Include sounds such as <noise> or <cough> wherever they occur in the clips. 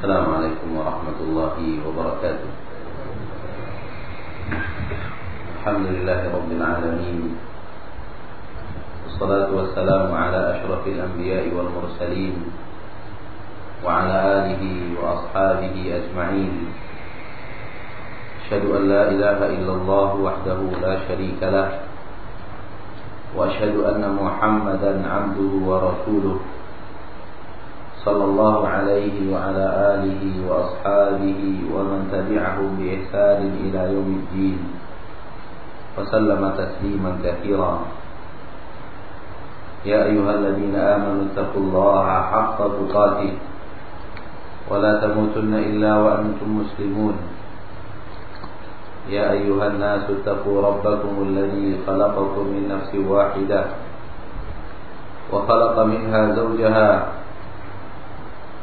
السلام عليكم ورحمة الله وبركاته. الحمد لله رب العالمين. والصلاة والسلام على أشرف الأنبياء والمرسلين وعلى آله وأصحابه أجمعين. أشهد أن لا إله إلا الله وحده لا شريك له وأشهد أن محمدا عبده ورسوله. صلى الله عليه وعلى آله وأصحابه ومن تبعهم بإحسان إلى يوم الدين وسلم تسليما كثيرا. يا أيها الذين آمنوا اتقوا الله حق تقاته ولا تموتن إلا وأنتم مسلمون. يا أيها الناس اتقوا ربكم الذي خلقكم من نفس واحدة وخلق منها زوجها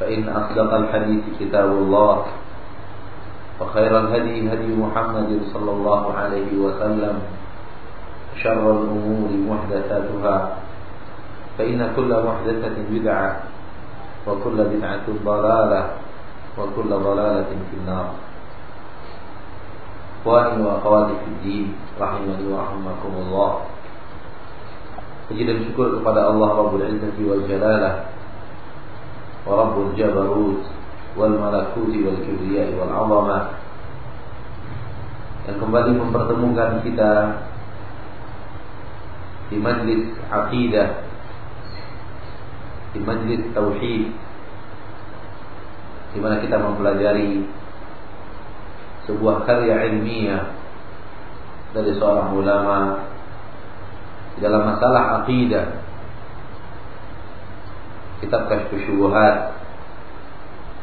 فإن أصدق الحديث كتاب الله وخير الهدي هدي محمد صلى الله عليه وسلم شر الأمور محدثاتها فإن كل محدثة بدعة وكل بدعة ضلالة وكل ضلالة في النار. إخواني وأخواتي في الدين رحمني ورحمكم الله. Puji syukur kepada Allah Rabbul Izzati wal Jalalah Malakuti wal Kibriyai wal Azamah Yang kembali mempertemukan kita Di majlis Aqidah Di majlis Tauhid Di mana kita mempelajari Sebuah karya ilmiah Dari seorang ulama dalam masalah akidah kitab Kashf Syubuhat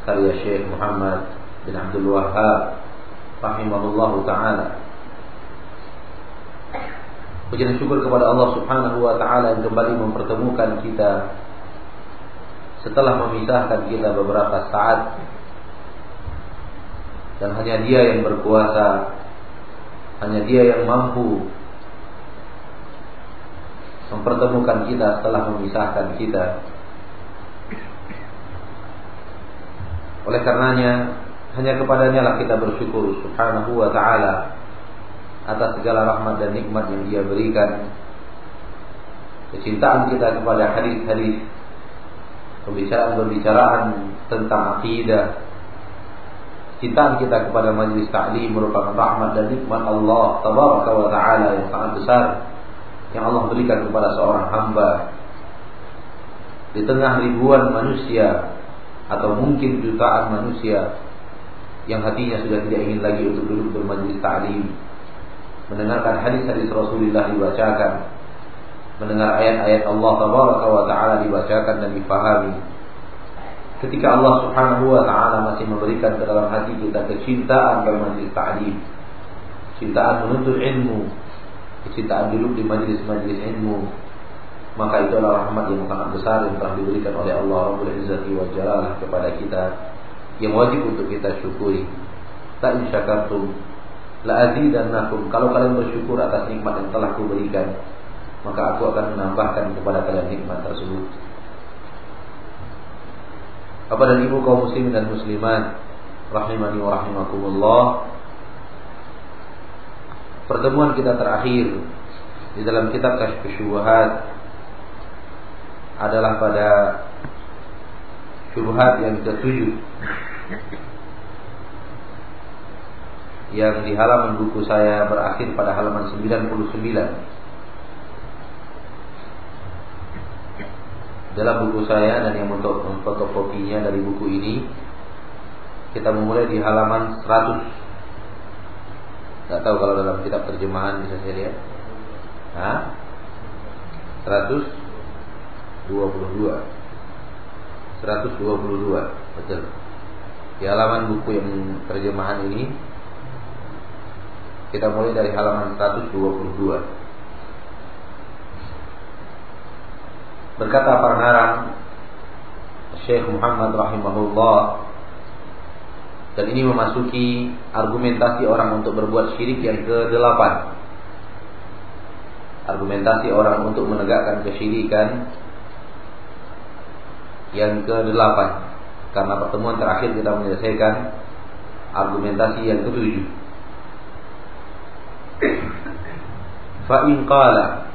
karya Syekh Muhammad bin Abdul Wahhab rahimahullah taala Puji dan syukur kepada Allah Subhanahu wa taala yang kembali mempertemukan kita setelah memisahkan kita beberapa saat dan hanya Dia yang berkuasa hanya Dia yang mampu mempertemukan kita setelah memisahkan kita. Oleh karenanya hanya kepadanya lah kita bersyukur subhanahu wa ta'ala atas segala rahmat dan nikmat yang dia berikan. Kecintaan kita kepada hadis-hadis pembicaraan-pembicaraan tentang akidah. Cintaan kita kepada majlis ta'lim merupakan rahmat dan nikmat Allah tabaraka wa ta'ala yang sangat besar yang Allah berikan kepada seorang hamba. Di tengah ribuan manusia atau mungkin jutaan manusia yang hatinya sudah tidak ingin lagi untuk duduk bermajlis ta'lim. Mendengarkan hadis-hadis Rasulullah dibacakan. Mendengar ayat-ayat Allah tabaraka wa taala dibacakan dan dipahami. Ketika Allah Subhanahu wa taala masih memberikan ke dalam hati kita kecintaan bermajlis ta'lim. Cintaan menuntut ilmu. Kecintaan duduk di majlis-majlis ilmu maka itu adalah rahmat yang sangat besar yang telah diberikan oleh Allah Rabbul Izzati wa Jalalah kepada kita yang wajib untuk kita syukuri. La in syakartum la azidannakum. Kalau kalian bersyukur atas nikmat yang telah kuberikan maka aku akan menambahkan kepada kalian nikmat tersebut. Bapak dan Ibu kaum muslimin dan muslimat rahimani wa rahimakumullah. Pertemuan kita terakhir di dalam kitab Syubhat adalah pada syubhat yang ketujuh. Yang di halaman buku saya berakhir pada halaman 99 dalam buku saya dan yang untuk fotokopinya dari buku ini kita memulai di halaman 100 Tidak tahu kalau dalam kitab terjemahan bisa saya lihat. Hah? 100 22 122 betul. Di halaman buku yang terjemahan ini kita mulai dari halaman 122 Berkata pengarang Syekh Muhammad rahimahullah dan ini memasuki argumentasi orang untuk berbuat syirik yang ke-8. Argumentasi orang untuk menegakkan kesyirikan yang ke-8. Karena pertemuan terakhir kita menyelesaikan argumentasi yang ke-7. Fa'in qala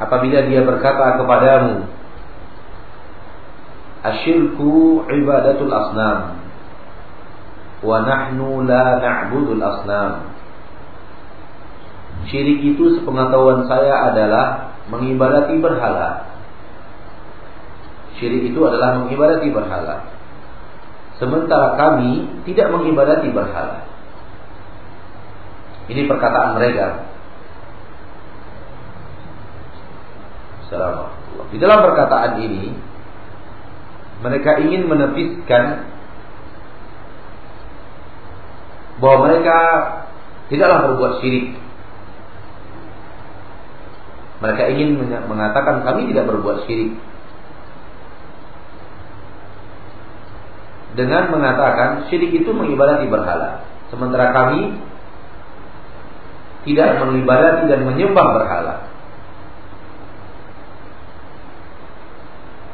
Apabila dia berkata kepadamu Asyirku ibadatul asnam Wa nahnu la na'budul asnam Syirik itu sepengetahuan saya adalah Mengibadati berhala Syirik itu adalah mengibadati berhala Sementara kami tidak mengibadati berhala Ini perkataan mereka. Di dalam perkataan ini mereka ingin menepiskan bahwa mereka tidaklah berbuat syirik. Mereka ingin mengatakan kami tidak berbuat syirik. Dengan mengatakan syirik itu mengibadati berhala. Sementara kami tidak mengibadati dan menyembah berhala.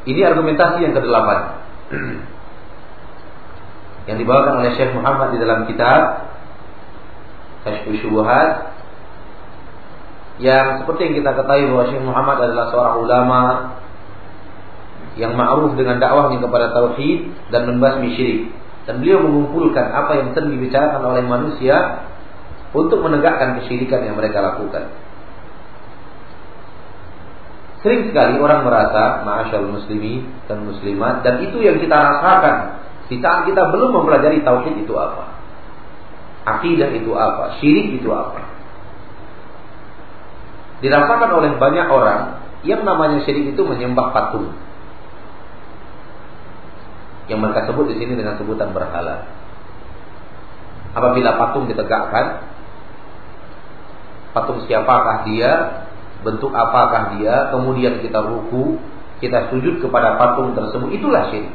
Ini argumentasi yang kedelapan <clears throat> yang dibawakan oleh Syekh Muhammad di dalam kitab Kashful Syubuhat yang seperti yang kita ketahui bahwa Syekh Muhammad adalah seorang ulama yang ma'ruf dengan dakwahnya kepada tauhid dan membasmi syirik dan beliau mengumpulkan apa yang sering dibicarakan oleh manusia untuk menegakkan kesyirikan yang mereka lakukan. Sering sekali orang merasa ma'asyal muslimi dan muslimat dan itu yang kita rasakan di kita belum mempelajari tauhid itu apa. Akidah itu apa, syirik itu apa. Dirasakan oleh banyak orang yang namanya syirik itu menyembah patung. Yang mereka sebut di sini dengan sebutan berhala. Apabila patung ditegakkan, patung siapakah dia, bentuk apakah dia, kemudian kita ruku, kita sujud kepada patung tersebut, itulah syirik.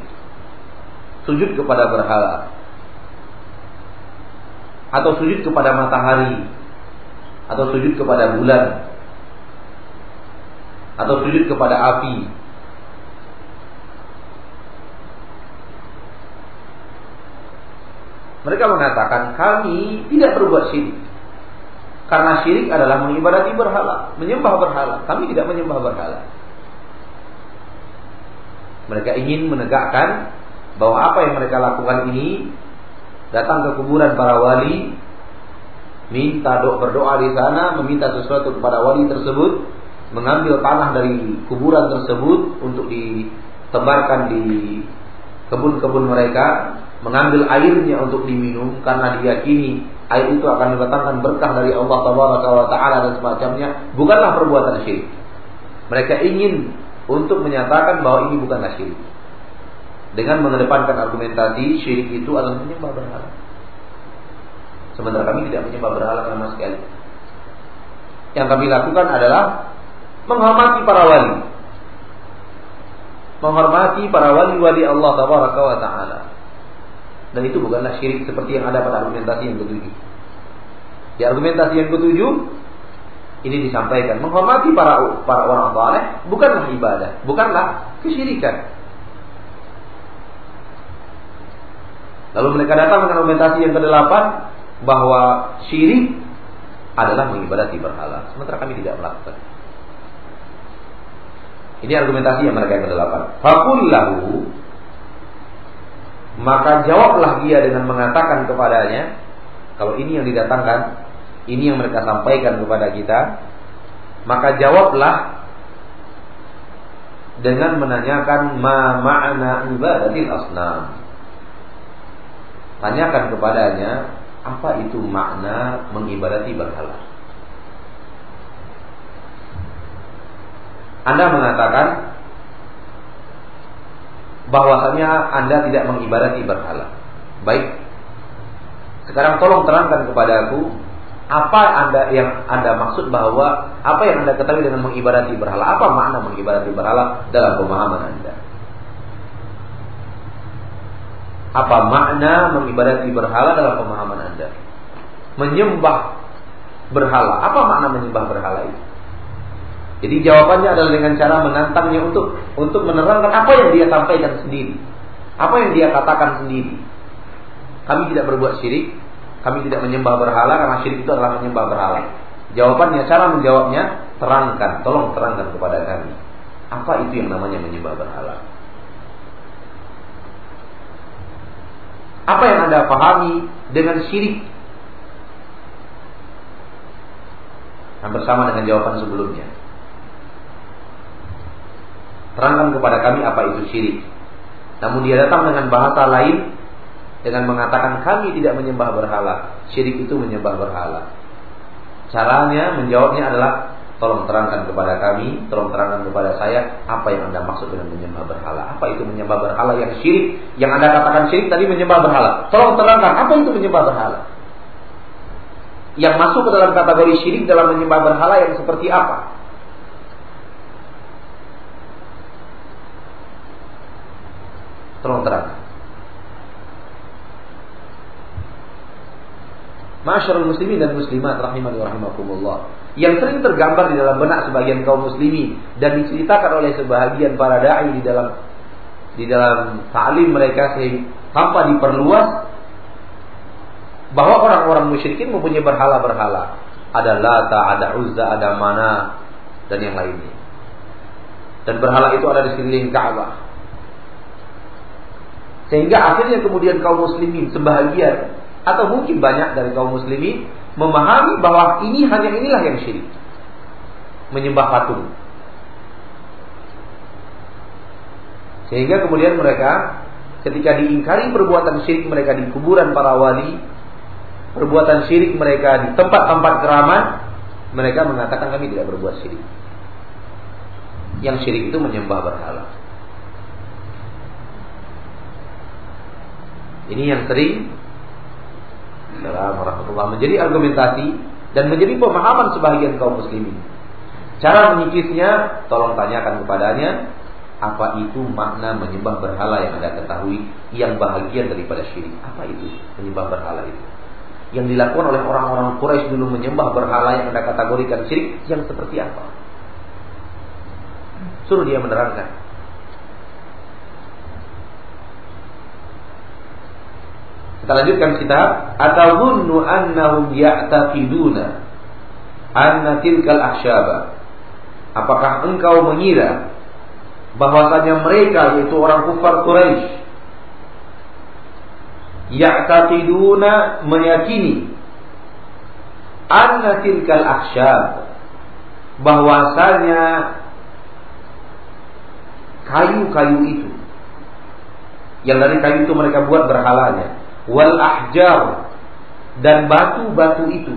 Sujud kepada berhala. Atau sujud kepada matahari. Atau sujud kepada bulan. Atau sujud kepada api. Mereka mengatakan kami tidak berbuat syirik. Karena syirik adalah mengibadati berhala, menyembah berhala. Kami tidak menyembah berhala. Mereka ingin menegakkan bahwa apa yang mereka lakukan ini datang ke kuburan para wali, minta doa berdoa di sana, meminta sesuatu kepada wali tersebut, mengambil tanah dari kuburan tersebut untuk ditebarkan di kebun-kebun mereka, mengambil airnya untuk diminum karena diyakini air itu akan mendatangkan berkah dari Allah Taala dan semacamnya, bukanlah perbuatan syirik. Mereka ingin untuk menyatakan bahwa ini bukanlah syirik. Dengan mengedepankan argumentasi syirik itu adalah menyembah berhala. Sementara kami tidak menyembah berhala sama sekali. Yang kami lakukan adalah menghormati para wali. Menghormati para wali-wali Allah Taala. Dan itu bukanlah syirik seperti yang ada pada argumentasi yang ketujuh. Di argumentasi yang ketujuh ini disampaikan menghormati para para orang saleh bukanlah ibadah, bukanlah kesyirikan. Lalu mereka datang dengan argumentasi yang kedelapan bahwa syirik adalah mengibadati berhala, sementara kami tidak melakukan. Ini argumentasi yang mereka yang kedelapan. Fakullahu maka jawablah dia dengan mengatakan kepadanya, kalau ini yang didatangkan, ini yang mereka sampaikan kepada kita, maka jawablah dengan menanyakan ma ma'na ibadatil asnam. Tanyakan kepadanya apa itu makna mengibadati berhala. Anda mengatakan bahwasanya Anda tidak mengibadati berhala. Baik. Sekarang tolong terangkan kepada aku apa anda yang anda maksud bahwa apa yang anda ketahui dengan mengibadati berhala? Apa makna mengibadati berhala dalam pemahaman anda? Apa makna mengibadati berhala dalam pemahaman anda? Menyembah berhala. Apa makna menyembah berhala itu? Jadi jawabannya adalah dengan cara menantangnya untuk untuk menerangkan apa yang dia sampaikan sendiri. Apa yang dia katakan sendiri. Kami tidak berbuat syirik, kami tidak menyembah berhala karena syirik itu adalah menyembah berhala. Jawabannya, cara menjawabnya, terangkan, tolong terangkan kepada kami. Apa itu yang namanya menyembah berhala? Apa yang Anda pahami dengan syirik? Nah, bersama dengan jawaban sebelumnya. Terangkan kepada kami apa itu syirik. Namun dia datang dengan bahasa lain dengan mengatakan kami tidak menyembah berhala. Syirik itu menyembah berhala. Caranya menjawabnya adalah tolong terangkan kepada kami, tolong terangkan kepada saya apa yang Anda maksud dengan menyembah berhala. Apa itu menyembah berhala yang syirik? Yang Anda katakan syirik tadi menyembah berhala. Tolong terangkan apa itu menyembah berhala. Yang masuk ke dalam kategori syirik dalam menyembah berhala yang seperti apa? Tolong terang. Masyarul muslimin dan muslimat rahimani rahimakumullah. Yang sering tergambar di dalam benak sebagian kaum muslimin dan diceritakan oleh sebahagian para dai di dalam di dalam ta'lim mereka sehingga tanpa diperluas bahwa orang-orang musyrikin mempunyai berhala-berhala. Ada Lata, ada Uzza, ada Mana dan yang lainnya. Dan berhala itu ada di sekeliling Ka'bah. Sehingga akhirnya kemudian kaum muslimin sebahagian atau mungkin banyak dari kaum muslimin memahami bahwa ini hanya inilah yang syirik. Menyembah patung. Sehingga kemudian mereka ketika diingkari perbuatan syirik mereka di kuburan para wali, perbuatan syirik mereka di tempat-tempat keramat, mereka mengatakan kami tidak berbuat syirik. Yang syirik itu menyembah berhala. Ini yang sering warahmatullah menjadi argumentasi dan menjadi pemahaman sebagian kaum muslimin. Cara menyikisnya, tolong tanyakan kepadanya apa itu makna menyembah berhala yang Anda ketahui yang bahagian daripada syirik. Apa itu menyembah berhala itu? Yang dilakukan oleh orang-orang Quraisy dulu menyembah berhala yang Anda kategorikan syirik yang seperti apa? Suruh dia menerangkan. Kita lanjutkan kitab. Atahunnu annahum ya'taqiduna anna tilkal ahsyaba. Apakah engkau mengira bahwasanya mereka yaitu orang kufar Quraisy ya'taqiduna meyakini anna tilkal ahsyab bahwasanya kayu-kayu itu yang dari kayu itu mereka buat berhalanya wal ahjar dan batu-batu itu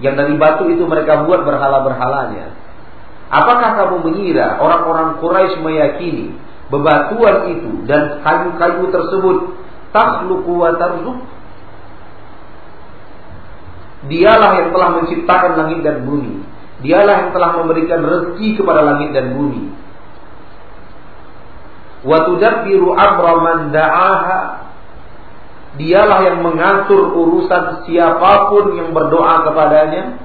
yang dari batu itu mereka buat berhala-berhalanya. Apakah kamu mengira orang-orang Quraisy meyakini bebatuan itu dan kayu-kayu tersebut takhluqu wa tarzuk? Dialah yang telah menciptakan langit dan bumi. Dialah yang telah memberikan rezeki kepada langit dan bumi. Wa tudabbiru amra man da'aha Dialah yang mengatur urusan siapa pun yang berdoa kepadanya.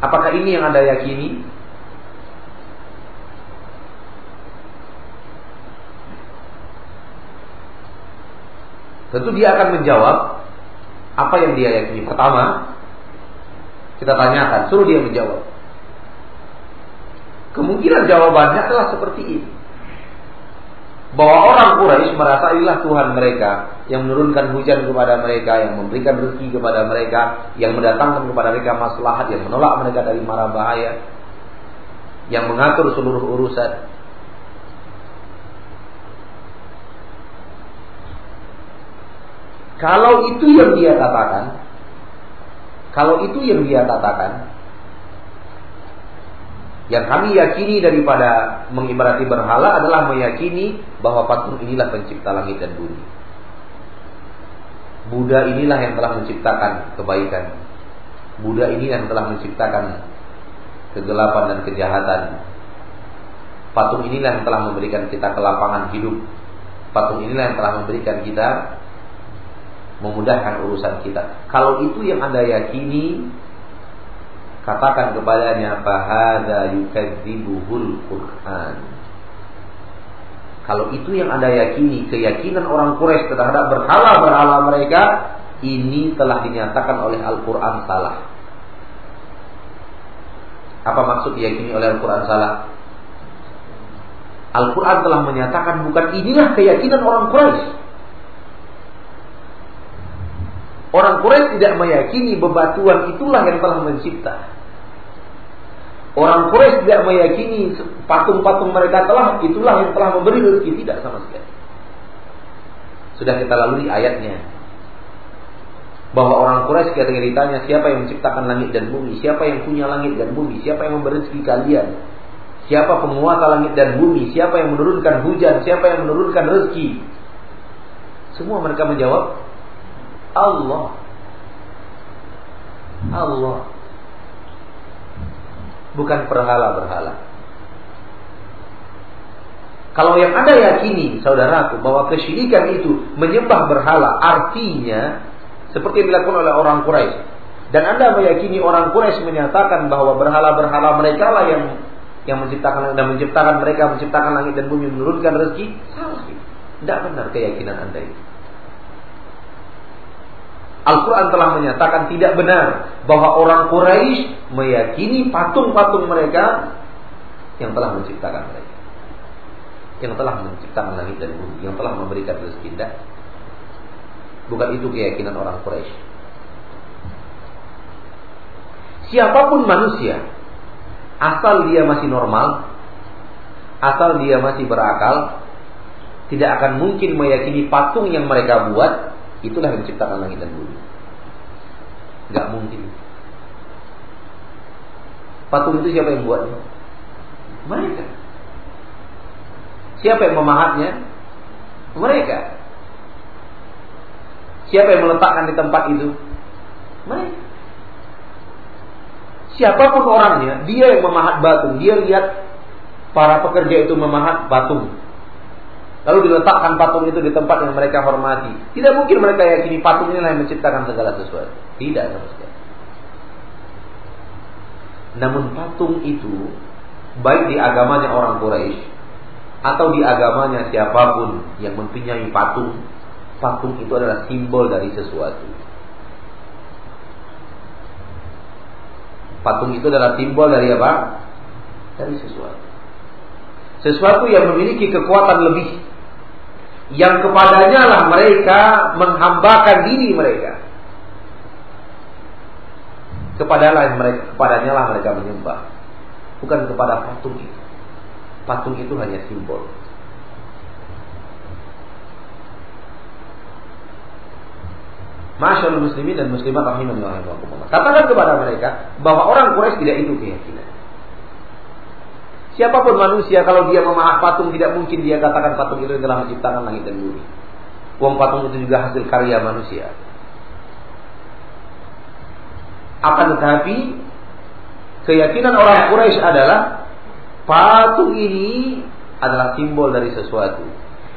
Apakah ini yang Anda yakini? Tentu dia akan menjawab apa yang dia yakini. Pertama, kita tanyakan, suruh dia menjawab. Kemungkinan jawabannya adalah seperti ini bahwa orang Quraisy merasa inilah Tuhan mereka yang menurunkan hujan kepada mereka, yang memberikan rezeki kepada mereka, yang mendatangkan kepada mereka maslahat, yang menolak mereka dari mara bahaya, yang mengatur seluruh urusan. Kalau itu yang dia katakan, kalau itu yang dia katakan, Yang kami yakini daripada mengibarati berhala adalah meyakini bahwa patung inilah pencipta langit dan bumi. Buddha inilah yang telah menciptakan kebaikan. Buddha ini yang telah menciptakan kegelapan dan kejahatan. Patung inilah yang telah memberikan kita kelapangan hidup. Patung inilah yang telah memberikan kita memudahkan urusan kita. Kalau itu yang Anda yakini, katakan kepadanya bahada yukadzibuhul Quran. Kalau itu yang Anda yakini, keyakinan orang Quraisy terhadap berhala-berhala mereka, ini telah dinyatakan oleh Al-Quran salah. Apa maksud diyakini oleh Al-Quran salah? Al-Quran telah menyatakan bukan inilah keyakinan orang Quraisy. Orang Quraisy tidak meyakini bebatuan itulah yang telah mencipta. Orang Quraisy tidak meyakini patung-patung mereka telah itulah yang telah memberi rezeki. Tidak sama sekali. Sudah kita lalui ayatnya. Bahwa orang Quraisy ketika ditanya siapa yang menciptakan langit dan bumi, siapa yang punya langit dan bumi, siapa yang memberi rezeki kalian, siapa penguasa langit dan bumi, siapa yang menurunkan hujan, siapa yang menurunkan rezeki. Semua mereka menjawab Allah. Allah. Bukan berhala-berhala. Kalau yang Anda yakini, saudaraku, bahwa kesyirikan itu menyembah berhala, artinya seperti yang dilakukan oleh orang Quraisy. Dan Anda meyakini orang Quraisy menyatakan bahwa berhala-berhala mereka lah yang yang menciptakan dan menciptakan mereka menciptakan langit dan bumi menurunkan rezeki salah tidak benar keyakinan anda itu Al-Quran telah menyatakan tidak benar bahwa orang Quraisy meyakini patung-patung mereka yang telah menciptakan mereka. Yang telah menciptakan langit dan bumi yang telah memberikan rezeki. Bukan itu keyakinan orang Quraisy. Siapa pun manusia, asal dia masih normal, asal dia masih berakal, tidak akan mungkin meyakini patung yang mereka buat itulah yang menciptakan langit dan bumi. Gak mungkin. Patung itu siapa yang buatnya? Mereka. Siapa yang memahatnya? Mereka. Siapa yang meletakkan di tempat itu? Mereka. Siapa pun orangnya, dia yang memahat batu. Dia lihat para pekerja itu memahat batu. Lalu diletakkan patung itu di tempat yang mereka hormati. Tidak mungkin mereka yakini patung inilah yang menciptakan segala sesuatu. Tidak sama sekali. Namun patung itu baik di agamanya orang Quraisy atau di agamanya siapa pun yang mempunyai patung patung itu adalah simbol dari sesuatu. Patung itu adalah simbol dari apa? Dari sesuatu. Sesuatu yang memiliki kekuatan lebih. Yang kepadanya lah mereka menghambakan diri mereka. Kepadanya mereka, kepadanya lah mereka menyembah. Bukan kepada patung itu. Patung itu hanya simbol. Masyaallah muslimin dan muslimat rahimakumullah. Katakan kepada mereka bahwa orang Quraisy tidak itu keyakinan. Siapa pun manusia kalau dia memahat patung tidak mungkin dia katakan patung itu telah menciptakan langit dan bumi. Uang patung itu juga hasil karya manusia. Akan tetapi keyakinan orang Quraisy adalah patung ini adalah simbol dari sesuatu.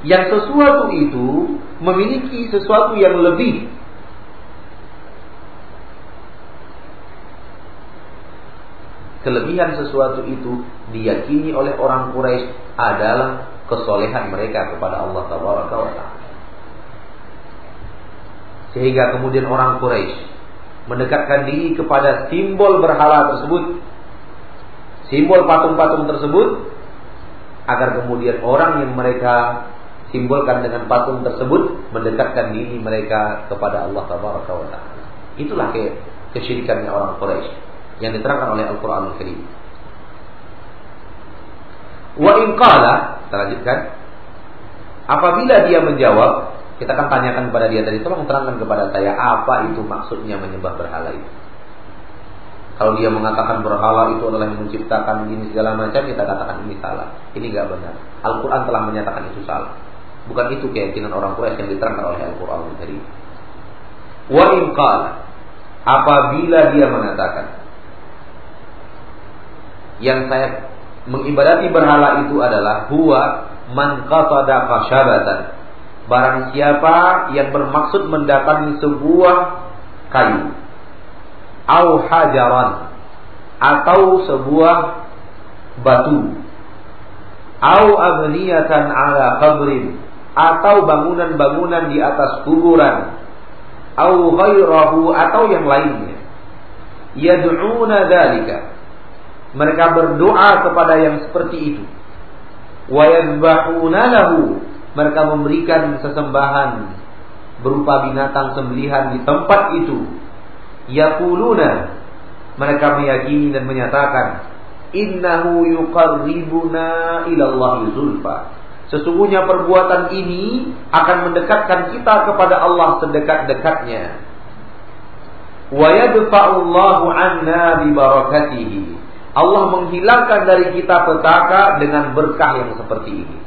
Yang sesuatu itu memiliki sesuatu yang lebih kelebihan sesuatu itu diyakini oleh orang Quraisy adalah kesolehan mereka kepada Allah Taala. Sehingga kemudian orang Quraisy mendekatkan diri kepada simbol berhala tersebut, simbol patung-patung tersebut, agar kemudian orang yang mereka simbolkan dengan patung tersebut mendekatkan diri mereka kepada Allah Taala. Itulah kesyirikannya orang Quraisy yang diterangkan oleh Al-Qur'an Al-Karim. Wa in qala, kita lanjutkan. Apabila dia menjawab, kita akan tanyakan kepada dia tadi, tolong terangkan kepada saya apa itu maksudnya menyembah berhala itu. Kalau dia mengatakan berhala itu adalah yang menciptakan ini segala macam, kita katakan ini salah. Ini gak benar. Al-Quran telah menyatakan itu salah. Bukan itu keyakinan orang Quraisy yang diterangkan oleh Al-Quran tadi. Wa in apabila dia mengatakan yang saya mengibadati berhala itu adalah huwa man qatada khashabatan. Barang siapa yang bermaksud mendatangi sebuah kayu au hajaran atau sebuah batu au abniyatan ala qabrin atau bangunan-bangunan di atas kuburan au ghairahu atau yang lainnya yad'una dzalika mereka berdoa kepada yang seperti itu. Mereka memberikan sesembahan berupa binatang sembelihan di tempat itu. Yaquluna mereka meyakini dan menyatakan innahu yuqarribuna ila. Sesungguhnya perbuatan ini akan mendekatkan kita kepada Allah sedekat-dekatnya. Wa yadfa'ullahu 'anna bi barakatihi Allah menghilangkan dari kita petaka dengan berkah yang seperti ini.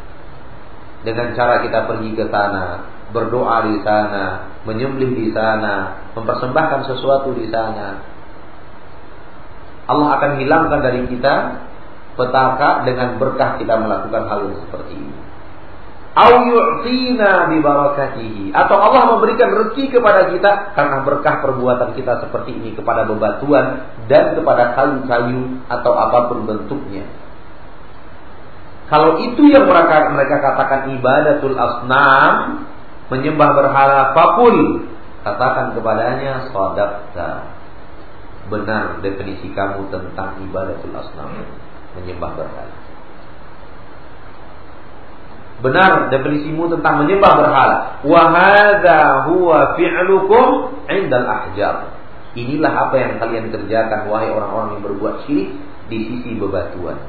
Dengan cara kita pergi ke sana, berdoa di sana, menyembelih di sana, mempersembahkan sesuatu di sana. Allah akan hilangkan dari kita petaka dengan berkah kita melakukan hal yang seperti ini au yu'tina bi barakatihi atau Allah memberikan rezeki kepada kita karena berkah perbuatan kita seperti ini kepada bebatuan dan kepada kayu-kayu atau apa pun bentuknya. Kalau itu yang mereka mereka katakan ibadatul asnam, menyembah berhala fakul, katakan kepadanya sadaqta. Benar definisi kamu tentang ibadatul asnam, menyembah berhala. Benar definisimu tentang menyembah berhala. Wa hadza huwa fi'lukum 'indal ahjar. Inilah apa yang kalian kerjakan wahai orang-orang yang berbuat syirik di sisi bebatuan.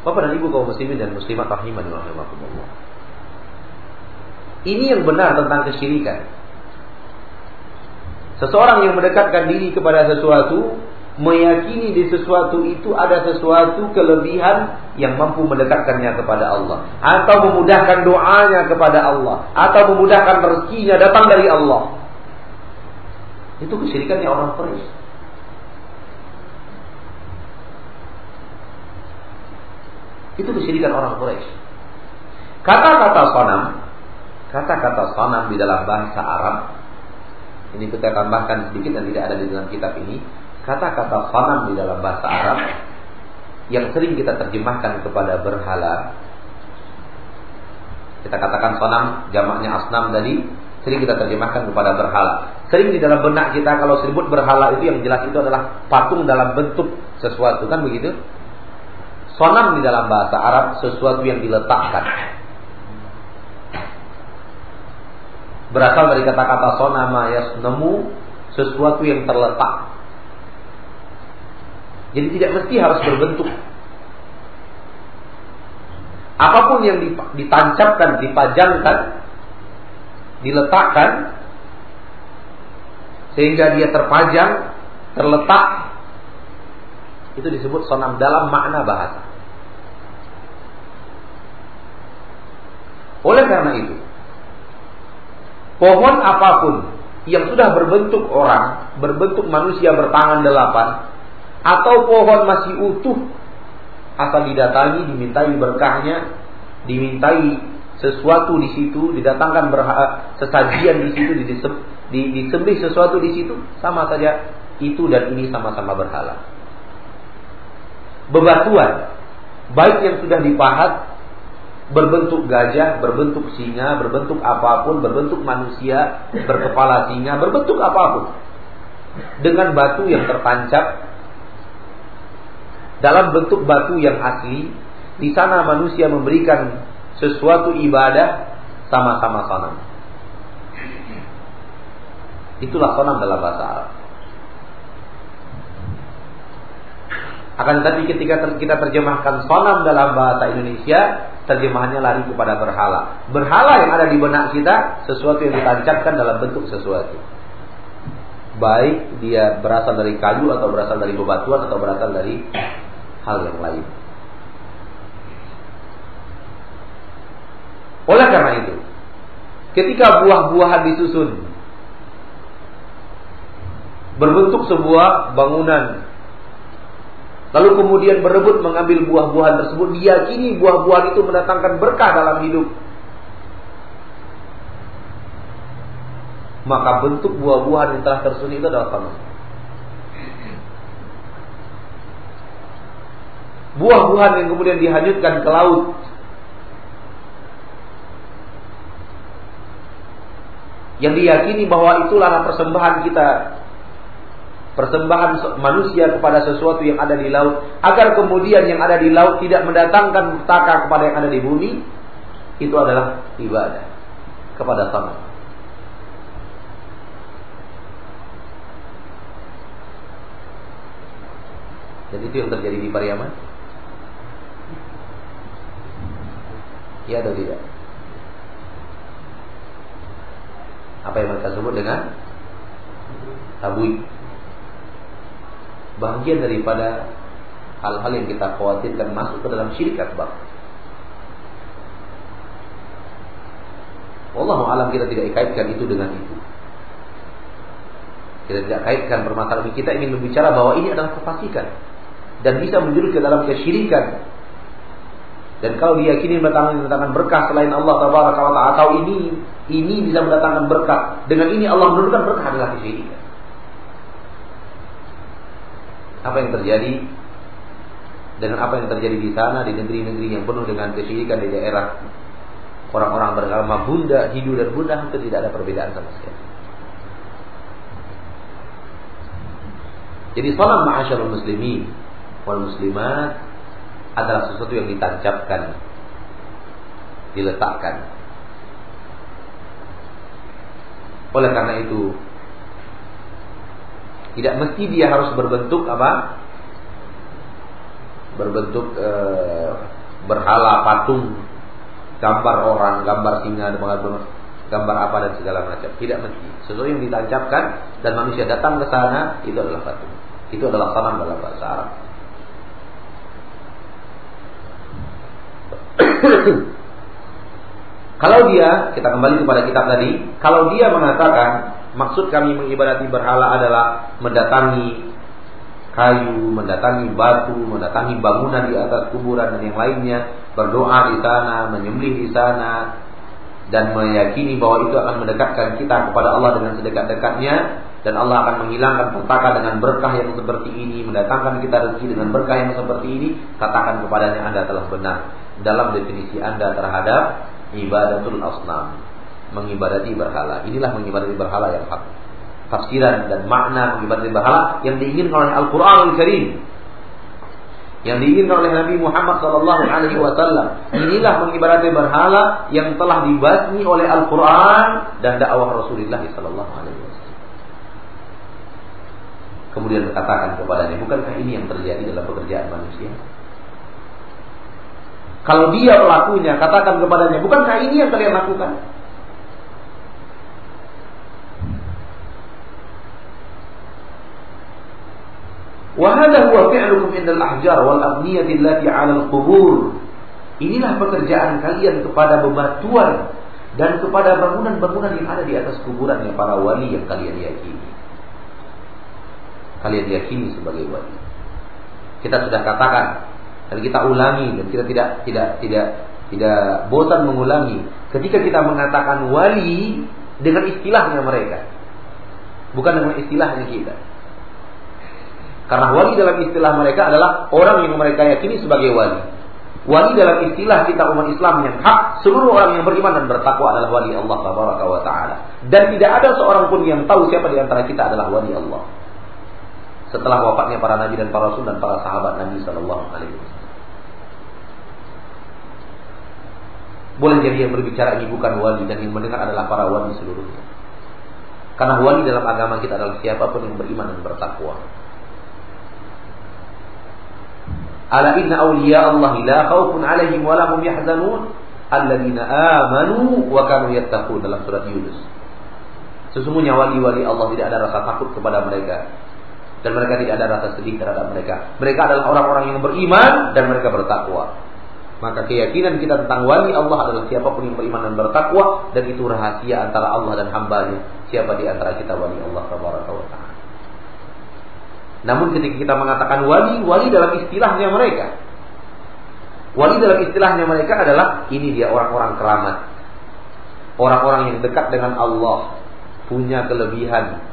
Bapak dan Ibu kaum muslimin dan muslimat rahimani rahimakumullah. Ini yang benar tentang kesyirikan. Seseorang yang mendekatkan diri kepada sesuatu meyakini di sesuatu itu ada sesuatu kelebihan yang mampu mendekatkannya kepada Allah atau memudahkan doanya kepada Allah atau memudahkan rezekinya datang dari Allah. Itu kesyirikannya orang Quraisy. Itu kesyirikan orang Quraisy. Kata-kata sonam, kata-kata sonam di dalam bahasa Arab ini kita tambahkan sedikit dan tidak ada di dalam kitab ini kata-kata sanam di dalam bahasa Arab yang sering kita terjemahkan kepada berhala. Kita katakan sanam jamaknya asnam tadi sering kita terjemahkan kepada berhala. Sering di dalam benak kita kalau disebut berhala itu yang jelas itu adalah patung dalam bentuk sesuatu kan begitu? Sonam di dalam bahasa Arab sesuatu yang diletakkan. Berasal dari kata-kata sonama yasnemu sesuatu yang terletak jadi tidak mesti harus berbentuk. Apa pun yang ditancapkan, dipajangkan, diletakkan, sehingga dia terpajang, terletak, itu disebut sonam dalam makna bahasa. Oleh karena itu, pohon apa pun yang sudah berbentuk orang, berbentuk manusia bertangan delapan, atau pohon masih utuh asal didatangi dimintai berkahnya dimintai sesuatu di situ didatangkan sesajian di situ disembih sesuatu di situ sama saja itu dan ini sama-sama berhala bebatuan baik yang sudah dipahat berbentuk gajah, berbentuk singa, berbentuk apa pun, berbentuk manusia, berkepala singa, berbentuk apa pun. Dengan batu yang tertancap dalam bentuk batu yang asli. Di sana manusia memberikan sesuatu ibadah sama-sama sanam. Itulah sanam dalam bahasa Arab. Akan tetapi ketika kita terjemahkan sonam dalam bahasa Indonesia, terjemahannya lari kepada berhala. Berhala yang ada di benak kita, sesuatu yang ditancapkan dalam bentuk sesuatu. baik dia berasal dari kayu atau berasal dari bebatuan atau berasal dari hal yang lain. Oleh karena itu, ketika buah-buahan disusun berbentuk sebuah bangunan lalu kemudian berebut mengambil buah-buahan tersebut diyakini buah-buahan itu mendatangkan berkah dalam hidup maka bentuk buah-buahan yang telah tersusun itu adalah sama. Buah-buahan yang kemudian dihanyutkan ke laut. Yang diyakini bahwa itulah persembahan kita. Persembahan manusia kepada sesuatu yang ada di laut. Agar kemudian yang ada di laut tidak mendatangkan petaka kepada yang ada di bumi itu adalah ibadah kepada sama Dan itu yang terjadi di Pariaman? Ya atau tidak? Apa yang mereka sebut dengan tabui. Bagian daripada hal-hal yang kita khawatirkan masuk ke dalam syirik akbar. Wallahu alam kita tidak kaitkan itu dengan itu. Kita tidak kaitkan permasalahan kita ingin berbicara bahwa ini adalah kefasikan dan bisa menjurus ke dalam kesyirikan. Dan kalau diyakini mendatangkan, mendatangkan berkah selain Allah Taala atau ini ini bisa mendatangkan berkah. Dengan ini Allah menurunkan berkah adalah kesyirikan. Apa yang terjadi dengan apa yang terjadi di sana di negeri-negeri yang penuh dengan kesyirikan di daerah orang-orang beragama Bunda, Hindu dan Buddha hampir tidak ada perbedaan sama sekali. Jadi salam ma'asyarul muslimin wal muslimat adalah sesuatu yang ditancapkan, diletakkan. Oleh karena itu, tidak mesti dia harus berbentuk apa? Berbentuk e, berhala patung, gambar orang, gambar singa, gambar apa dan segala macam. Tidak mesti. Sesuatu yang ditancapkan dan manusia datang ke sana itu adalah patung. Itu adalah salam dalam bahasa Arab. Kalau dia, kita kembali kepada kitab tadi, kalau dia mengatakan maksud kami mengibadati berhala adalah mendatangi kayu, mendatangi batu, mendatangi bangunan di atas kuburan dan yang lainnya, berdoa di sana, menyembelih di sana, dan meyakini bahwa itu akan mendekatkan kita kepada Allah dengan sedekat-dekatnya dan Allah akan menghilangkan petaka dengan berkah yang seperti ini, mendatangkan kita rezeki dengan berkah yang seperti ini, katakan kepadanya Anda telah benar dalam definisi Anda terhadap ibadatul asnam, mengibadati berhala. Inilah mengibadati berhala yang hak. Tafsiran dan makna mengibadati berhala yang diinginkan oleh Al-Qur'anul Karim. Yang diinginkan oleh Nabi Muhammad sallallahu alaihi wasallam. Inilah mengibadati berhala yang telah dibasmi oleh Al-Qur'an dan dakwah Rasulullah sallallahu alaihi wasallam. Kemudian berkatakan kepadanya, bukankah ini yang terjadi dalam pekerjaan manusia? Kalau dia pelakunya, katakan kepadanya, bukankah ini yang kalian lakukan? Wahada huwa fi'lukum indal ahjar wal. Inilah pekerjaan kalian kepada bebatuan dan kepada bangunan-bangunan yang ada di atas kuburan yang para wali yang kalian yakini. Kalian yakini sebagai wali. Kita sudah katakan dan kita ulangi dan kita tidak tidak tidak tidak bosan mengulangi. Ketika kita mengatakan wali dengan istilahnya mereka bukan dengan istilahnya kita. Karena wali dalam istilah mereka adalah orang yang mereka yakini sebagai wali. Wali dalam istilah kita umat Islam yang hak seluruh orang yang beriman dan bertakwa adalah wali Allah taala. Dan tidak ada seorang pun yang tahu siapa di antara kita adalah wali Allah. Setelah wafatnya para nabi dan para rasul dan para sahabat Nabi Shallallahu Alaihi Wasallam. Boleh jadi yang berbicara ini bukan wali dan yang mendengar adalah para wali seluruhnya. Karena wali dalam agama kita adalah siapa pun yang beriman dan bertakwa. Ala inna awliya Allah la khawfun alaihim wa lahum yahzanun alladzina amanu wa kanu yattaqun dalam surat Yunus. Sesungguhnya wali-wali Allah tidak ada rasa takut kepada mereka dan mereka tidak ada rasa sedih terhadap mereka. Mereka adalah orang-orang yang beriman dan mereka bertakwa. Maka keyakinan kita tentang wali Allah adalah siapa pun yang beriman dan bertakwa dan itu rahasia antara Allah dan hambanya. Siapa di antara kita wali Allah Taala. Namun ketika kita mengatakan wali, wali dalam istilahnya mereka. Wali dalam istilahnya mereka adalah ini dia orang-orang keramat. Orang-orang yang dekat dengan Allah, punya kelebihan,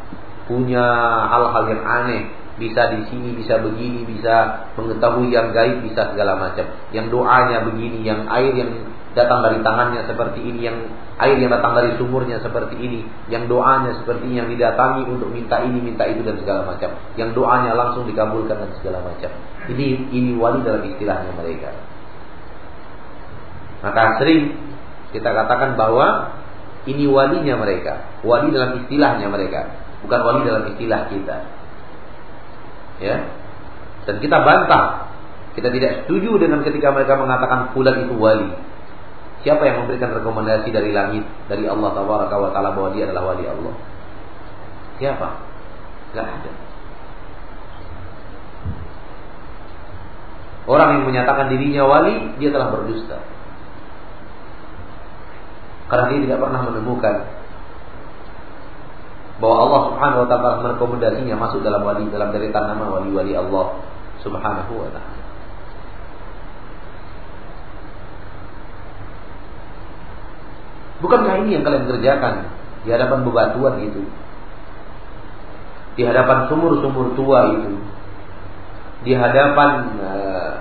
punya hal-hal yang aneh, bisa di sini, bisa begini, bisa mengetahui yang gaib, bisa segala macam. Yang doanya begini, yang air yang datang dari tangannya seperti ini, yang air yang datang dari sumurnya seperti ini, yang doanya seperti ini, yang didatangi untuk minta ini, minta itu dan segala macam. Yang doanya langsung dikabulkan dan segala macam. Ini ini wali dalam istilahnya mereka. Maka sering kita katakan bahwa ini walinya mereka, wali dalam istilahnya mereka bukan wali dalam istilah kita. Ya. Dan kita bantah. Kita tidak setuju dengan ketika mereka mengatakan fulan itu wali. Siapa yang memberikan rekomendasi dari langit dari Allah Taala wa taala bahwa dia adalah wali Allah? Siapa? Gak ada. Orang yang menyatakan dirinya wali, dia telah berdusta. Karena dia tidak pernah menemukan bahwa Allah Subhanahu wa taala merekomendasinya masuk dalam wali dalam deretan nama wali-wali Allah Subhanahu wa taala. Bukankah ini yang kalian kerjakan di hadapan bebatuan itu? Di hadapan sumur-sumur tua itu? Di hadapan eh,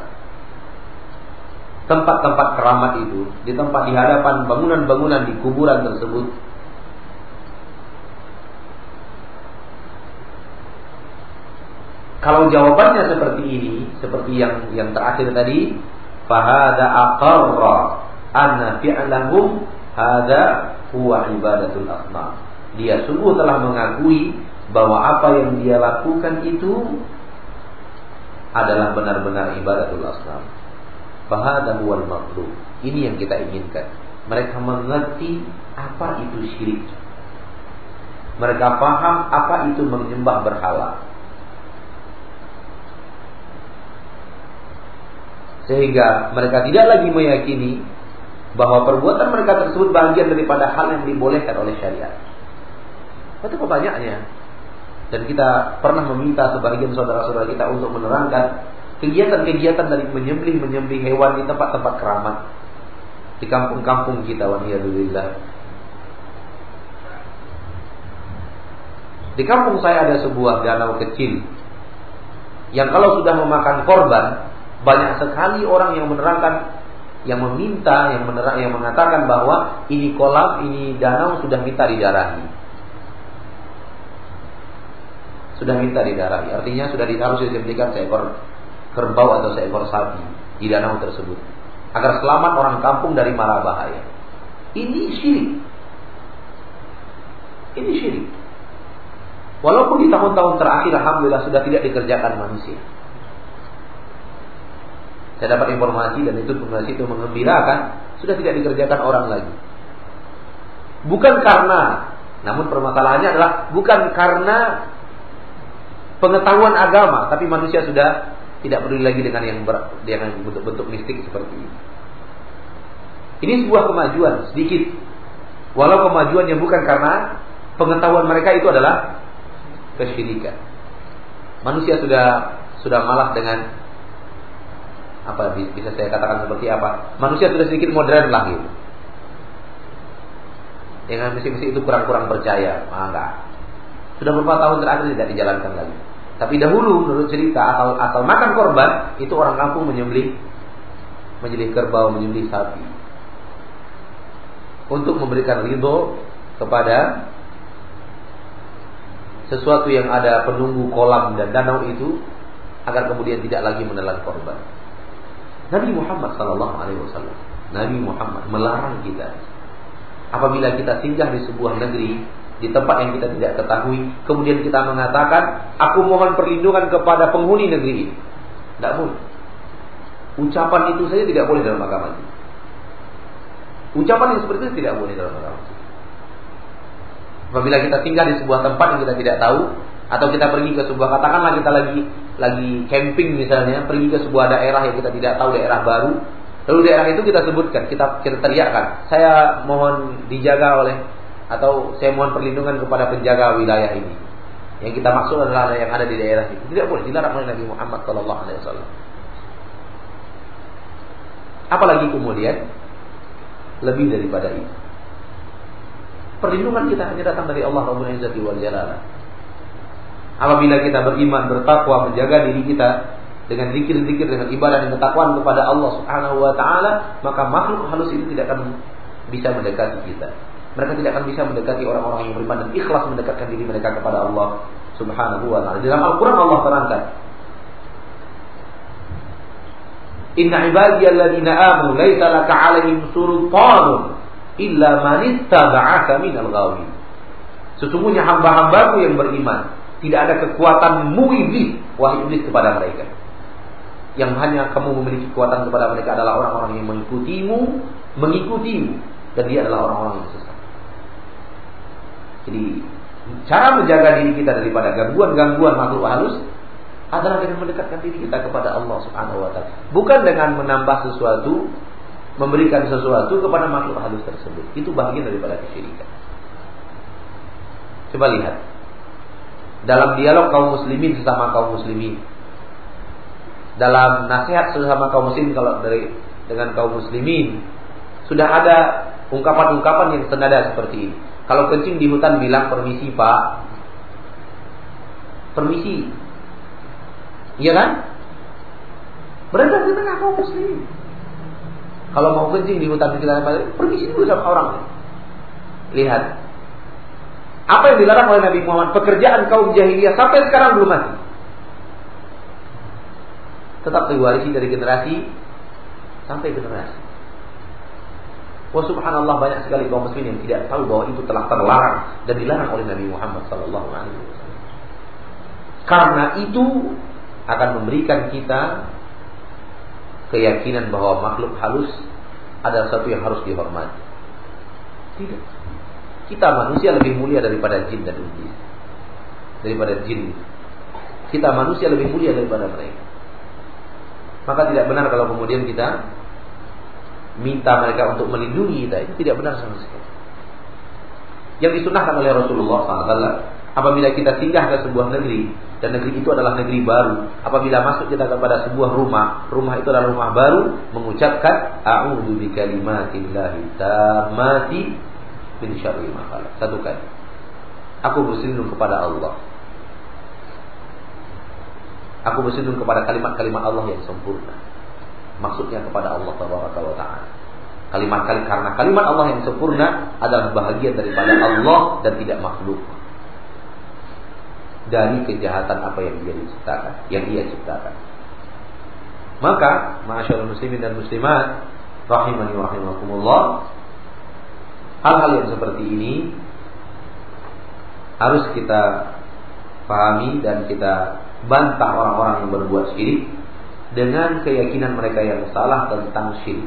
tempat-tempat uh, keramat itu, di tempat di hadapan bangunan-bangunan di kuburan tersebut, Kalau jawabannya seperti ini, seperti yang yang terakhir tadi, fahada aqarra anna fi'lahum hada huwa ibadatul asnam. Dia sungguh telah mengakui bahwa apa yang dia lakukan itu adalah benar-benar ibadatul asnam. Fahada huwa al Ini yang kita inginkan. Mereka mengerti apa itu syirik. Mereka paham apa itu menyembah berhala. Sehingga mereka tidak lagi meyakini bahwa perbuatan mereka tersebut bagian daripada hal yang dibolehkan oleh syariat. Itu kebanyakannya. Dan kita pernah meminta sebagian saudara-saudara kita untuk menerangkan kegiatan-kegiatan dari menyembelih-menyembelih hewan di tempat-tempat keramat di kampung-kampung kita waniyadulillah. Di kampung saya ada sebuah danau kecil yang kalau sudah memakan korban banyak sekali orang yang menerangkan yang meminta, yang menerang, yang mengatakan bahwa ini kolam, ini danau sudah minta didarahi. Sudah minta didarahi. Artinya sudah harus diberikan seekor kerbau atau seekor sapi di danau tersebut. Agar selamat orang kampung dari mara bahaya. Ini syirik. Ini syirik. Walaupun di tahun-tahun terakhir Alhamdulillah sudah tidak dikerjakan manusia. Saya dapat informasi dan itu informasi itu mengembirakan, sudah tidak dikerjakan orang lagi. Bukan karena, namun permasalahannya adalah bukan karena pengetahuan agama, tapi manusia sudah tidak peduli lagi dengan yang dengan bentuk-bentuk mistik seperti ini. Ini sebuah kemajuan sedikit. Walau kemajuannya bukan karena pengetahuan mereka itu adalah kesyirikan. Manusia sudah sudah malah dengan apa bisa saya katakan seperti apa? Manusia sudah sedikit modern lah gitu. Dengan misi-misi itu kurang-kurang percaya, ah, enggak. Sudah beberapa tahun terakhir tidak dijalankan lagi. Tapi dahulu menurut cerita asal asal makan korban itu orang kampung menyembelih menyembelih kerbau, menyembelih sapi. Untuk memberikan ridho kepada sesuatu yang ada penunggu kolam dan danau itu agar kemudian tidak lagi menelan korban. Nabi Muhammad Sallallahu Alaihi Wasallam, Nabi Muhammad melarang kita apabila kita singgah di sebuah negeri di tempat yang kita tidak ketahui, kemudian kita mengatakan, aku mohon perlindungan kepada penghuni negeri ini. Tidak boleh. Ucapan itu saja tidak boleh dalam agama ini. Ucapan yang seperti itu tidak boleh dalam agama. Apabila kita tinggal di sebuah tempat yang kita tidak tahu atau kita pergi ke sebuah katakanlah kita lagi lagi camping misalnya, pergi ke sebuah daerah yang kita tidak tahu daerah baru, lalu daerah itu kita sebutkan, kita kita teriakkan, saya mohon dijaga oleh atau saya mohon perlindungan kepada penjaga wilayah ini. Yang kita maksud adalah yang ada di daerah itu. Tidak boleh dilarang oleh Nabi Muhammad Sallallahu Alaihi Wasallam. Apalagi kemudian lebih daripada itu. Perlindungan kita hanya datang dari Allah Rabbul Izzati wal. Apabila kita beriman, bertakwa, menjaga diri kita dengan zikir-zikir, dengan ibadah dan ketakwaan kepada Allah Subhanahu wa taala, maka makhluk halus itu tidak akan bisa mendekati kita. Mereka tidak akan bisa mendekati orang-orang yang beriman dan ikhlas mendekatkan diri mereka kepada Allah Subhanahu wa taala. Dalam Al-Qur'an Allah terangkan, Inna ibadiyalladzina amanu laisa laka 'alaihim sultanun illa man ittaba'aka minal ghawin. Sesungguhnya hamba-hambaku yang beriman, tidak ada kekuatan iblis, wahai iblis kepada mereka. Yang hanya kamu memiliki kekuatan kepada mereka adalah orang-orang yang mengikutimu, mengikutimu dan dia adalah orang-orang yang sesat. Jadi cara menjaga diri kita daripada gangguan-gangguan makhluk halus adalah dengan mendekatkan diri kita kepada Allah Subhanahu wa taala. Bukan dengan menambah sesuatu, memberikan sesuatu kepada makhluk halus tersebut. Itu bagian daripada kesyirikan. Coba lihat. Dalam dialog kaum muslimin sesama kaum muslimin. Dalam nasihat sesama kaum muslimin kalau dari dengan kaum muslimin sudah ada ungkapan-ungkapan yang senada seperti ini. Kalau kencing di hutan bilang permisi Pak. Permisi, Iya kan? Berada di tengah kaum muslim. Kalau mau kencing di hutan kita pergi dulu sama orang. Lihat. Apa yang dilarang oleh Nabi Muhammad? Pekerjaan kaum jahiliyah sampai sekarang belum mati. Tetap diwarisi dari generasi sampai generasi. Wah subhanallah banyak sekali kaum muslimin yang tidak tahu bahwa itu telah terlarang dan dilarang oleh Nabi Muhammad sallallahu alaihi wasallam. Karena itu akan memberikan kita keyakinan bahwa makhluk halus adalah satu yang harus dihormati. Tidak. Kita manusia lebih mulia daripada jin dan iblis. Daripada jin. Kita manusia lebih mulia daripada mereka. Maka tidak benar kalau kemudian kita minta mereka untuk melindungi kita. Itu tidak benar sama sekali. Yang disunahkan oleh Rasulullah SAW apabila kita singgah ke sebuah negeri dan negeri itu adalah negeri baru. Apabila masuk kita kepada sebuah rumah, rumah itu adalah rumah baru, mengucapkan a'udzu bikalimatillahi tammati min syarri ma khalaq. Satu kali. Aku berlindung kepada Allah. Aku berlindung kepada kalimat-kalimat Allah yang sempurna. Maksudnya kepada Allah Tabaraka wa taala. Kalimat kali karena kalimat Allah yang sempurna adalah bahagian daripada Allah dan tidak makhluk dari kejahatan apa yang dia ciptakan, yang dia ciptakan. Maka, masyaallah muslimin dan muslimat, rahimani wa rahimakumullah, hal-hal yang seperti ini harus kita pahami dan kita bantah orang-orang yang berbuat syirik dengan keyakinan mereka yang salah tentang syirik.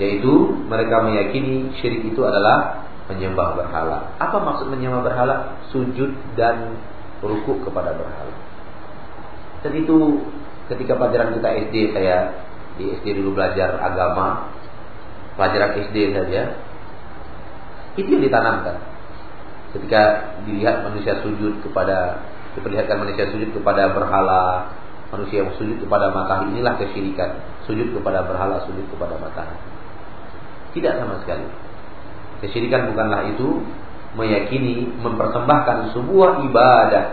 Yaitu mereka meyakini syirik itu adalah menyembah berhala. Apa maksud menyembah berhala? Sujud dan rukuk kepada berhala. Dan itu ketika pelajaran kita SD saya di SD dulu belajar agama, pelajaran SD saja, itu yang ditanamkan. Ketika dilihat manusia sujud kepada diperlihatkan manusia sujud kepada berhala, manusia yang sujud kepada matahari inilah kesyirikan. Sujud kepada berhala, sujud kepada matahari. Tidak sama sekali. Kesyirikan bukanlah itu meyakini mempersembahkan sebuah ibadah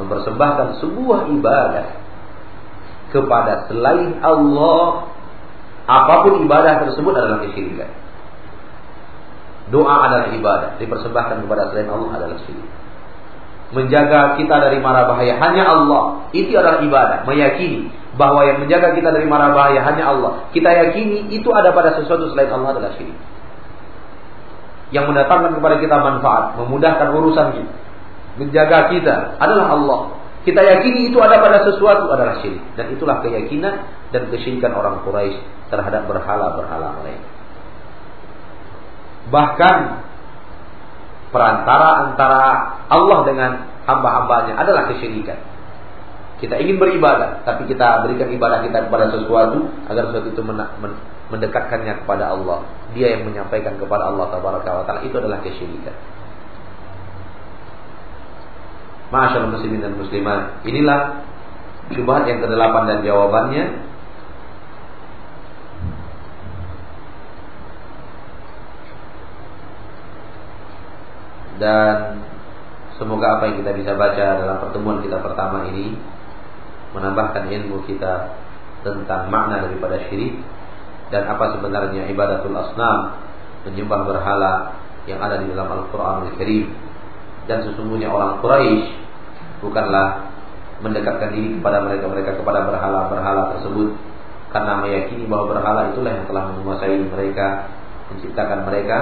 mempersembahkan sebuah ibadah kepada selain Allah apa pun ibadah tersebut adalah kesyirikan doa adalah ibadah. Dipersembahkan kepada selain Allah adalah syirik. Menjaga kita dari mara bahaya hanya Allah. Itu adalah ibadah. Meyakini bahwa yang menjaga kita dari mara bahaya hanya Allah. Kita yakini itu ada pada sesuatu selain Allah adalah syirik. Yang mendatangkan kepada kita manfaat, memudahkan urusan kita, menjaga kita adalah Allah. Kita yakini itu ada pada sesuatu adalah syirik. Dan itulah keyakinan dan kesyirikan orang Quraisy terhadap berhala-berhala mereka. Bahkan perantara antara Allah dengan hamba-hambanya adalah kesyirikan. Kita ingin beribadah, tapi kita berikan ibadah kita kepada sesuatu agar sesuatu itu mendekatkannya kepada Allah. Dia yang menyampaikan kepada Allah Taala itu adalah kesyirikan. Masyaallah muslimin dan muslimat, inilah syubhat yang kedelapan dan jawabannya dan semoga apa yang kita bisa baca dalam pertemuan kita pertama ini menambahkan ilmu kita tentang makna daripada syirik dan apa sebenarnya ibadatul asnam menyembah berhala yang ada di dalam Al-Qur'an Al-Karim dan sesungguhnya orang Quraisy bukanlah mendekatkan diri kepada mereka-mereka kepada berhala-berhala tersebut karena meyakini bahwa berhala itulah yang telah menguasai mereka menciptakan mereka.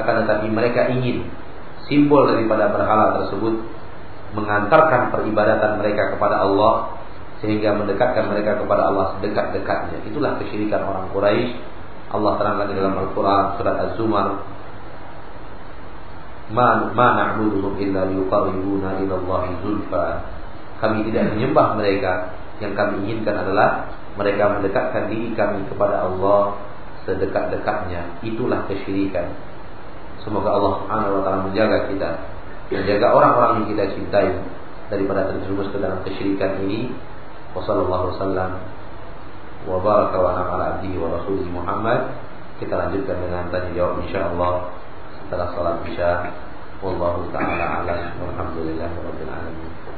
Akan tetapi mereka ingin simbol daripada berhala tersebut mengantarkan peribadatan mereka kepada Allah sehingga mendekatkan mereka kepada Allah sedekat-dekatnya. Itulah kesyirikan orang Quraisy. Allah terangkan di dalam Al-Qur'an surat Az-Zumar Ma ma na'buduhum illa liyuqarribuna ila Allah zulfa. Kami tidak menyembah mereka, yang kami inginkan adalah mereka mendekatkan diri kami kepada Allah sedekat-dekatnya. Itulah kesyirikan. Semoga Allah Subhanahu wa taala menjaga kita, menjaga orang-orang yang kita cintai daripada terjerumus ke dalam kesyirikan ini. Wassallallahu wasallam wa baraka wa ala abdihi wa rasulih Muhammad. Kita lanjutkan dengan tanya jawab insyaallah setelah salat Isya. Wallahu taala alam. Walhamdulillahirabbil alamin.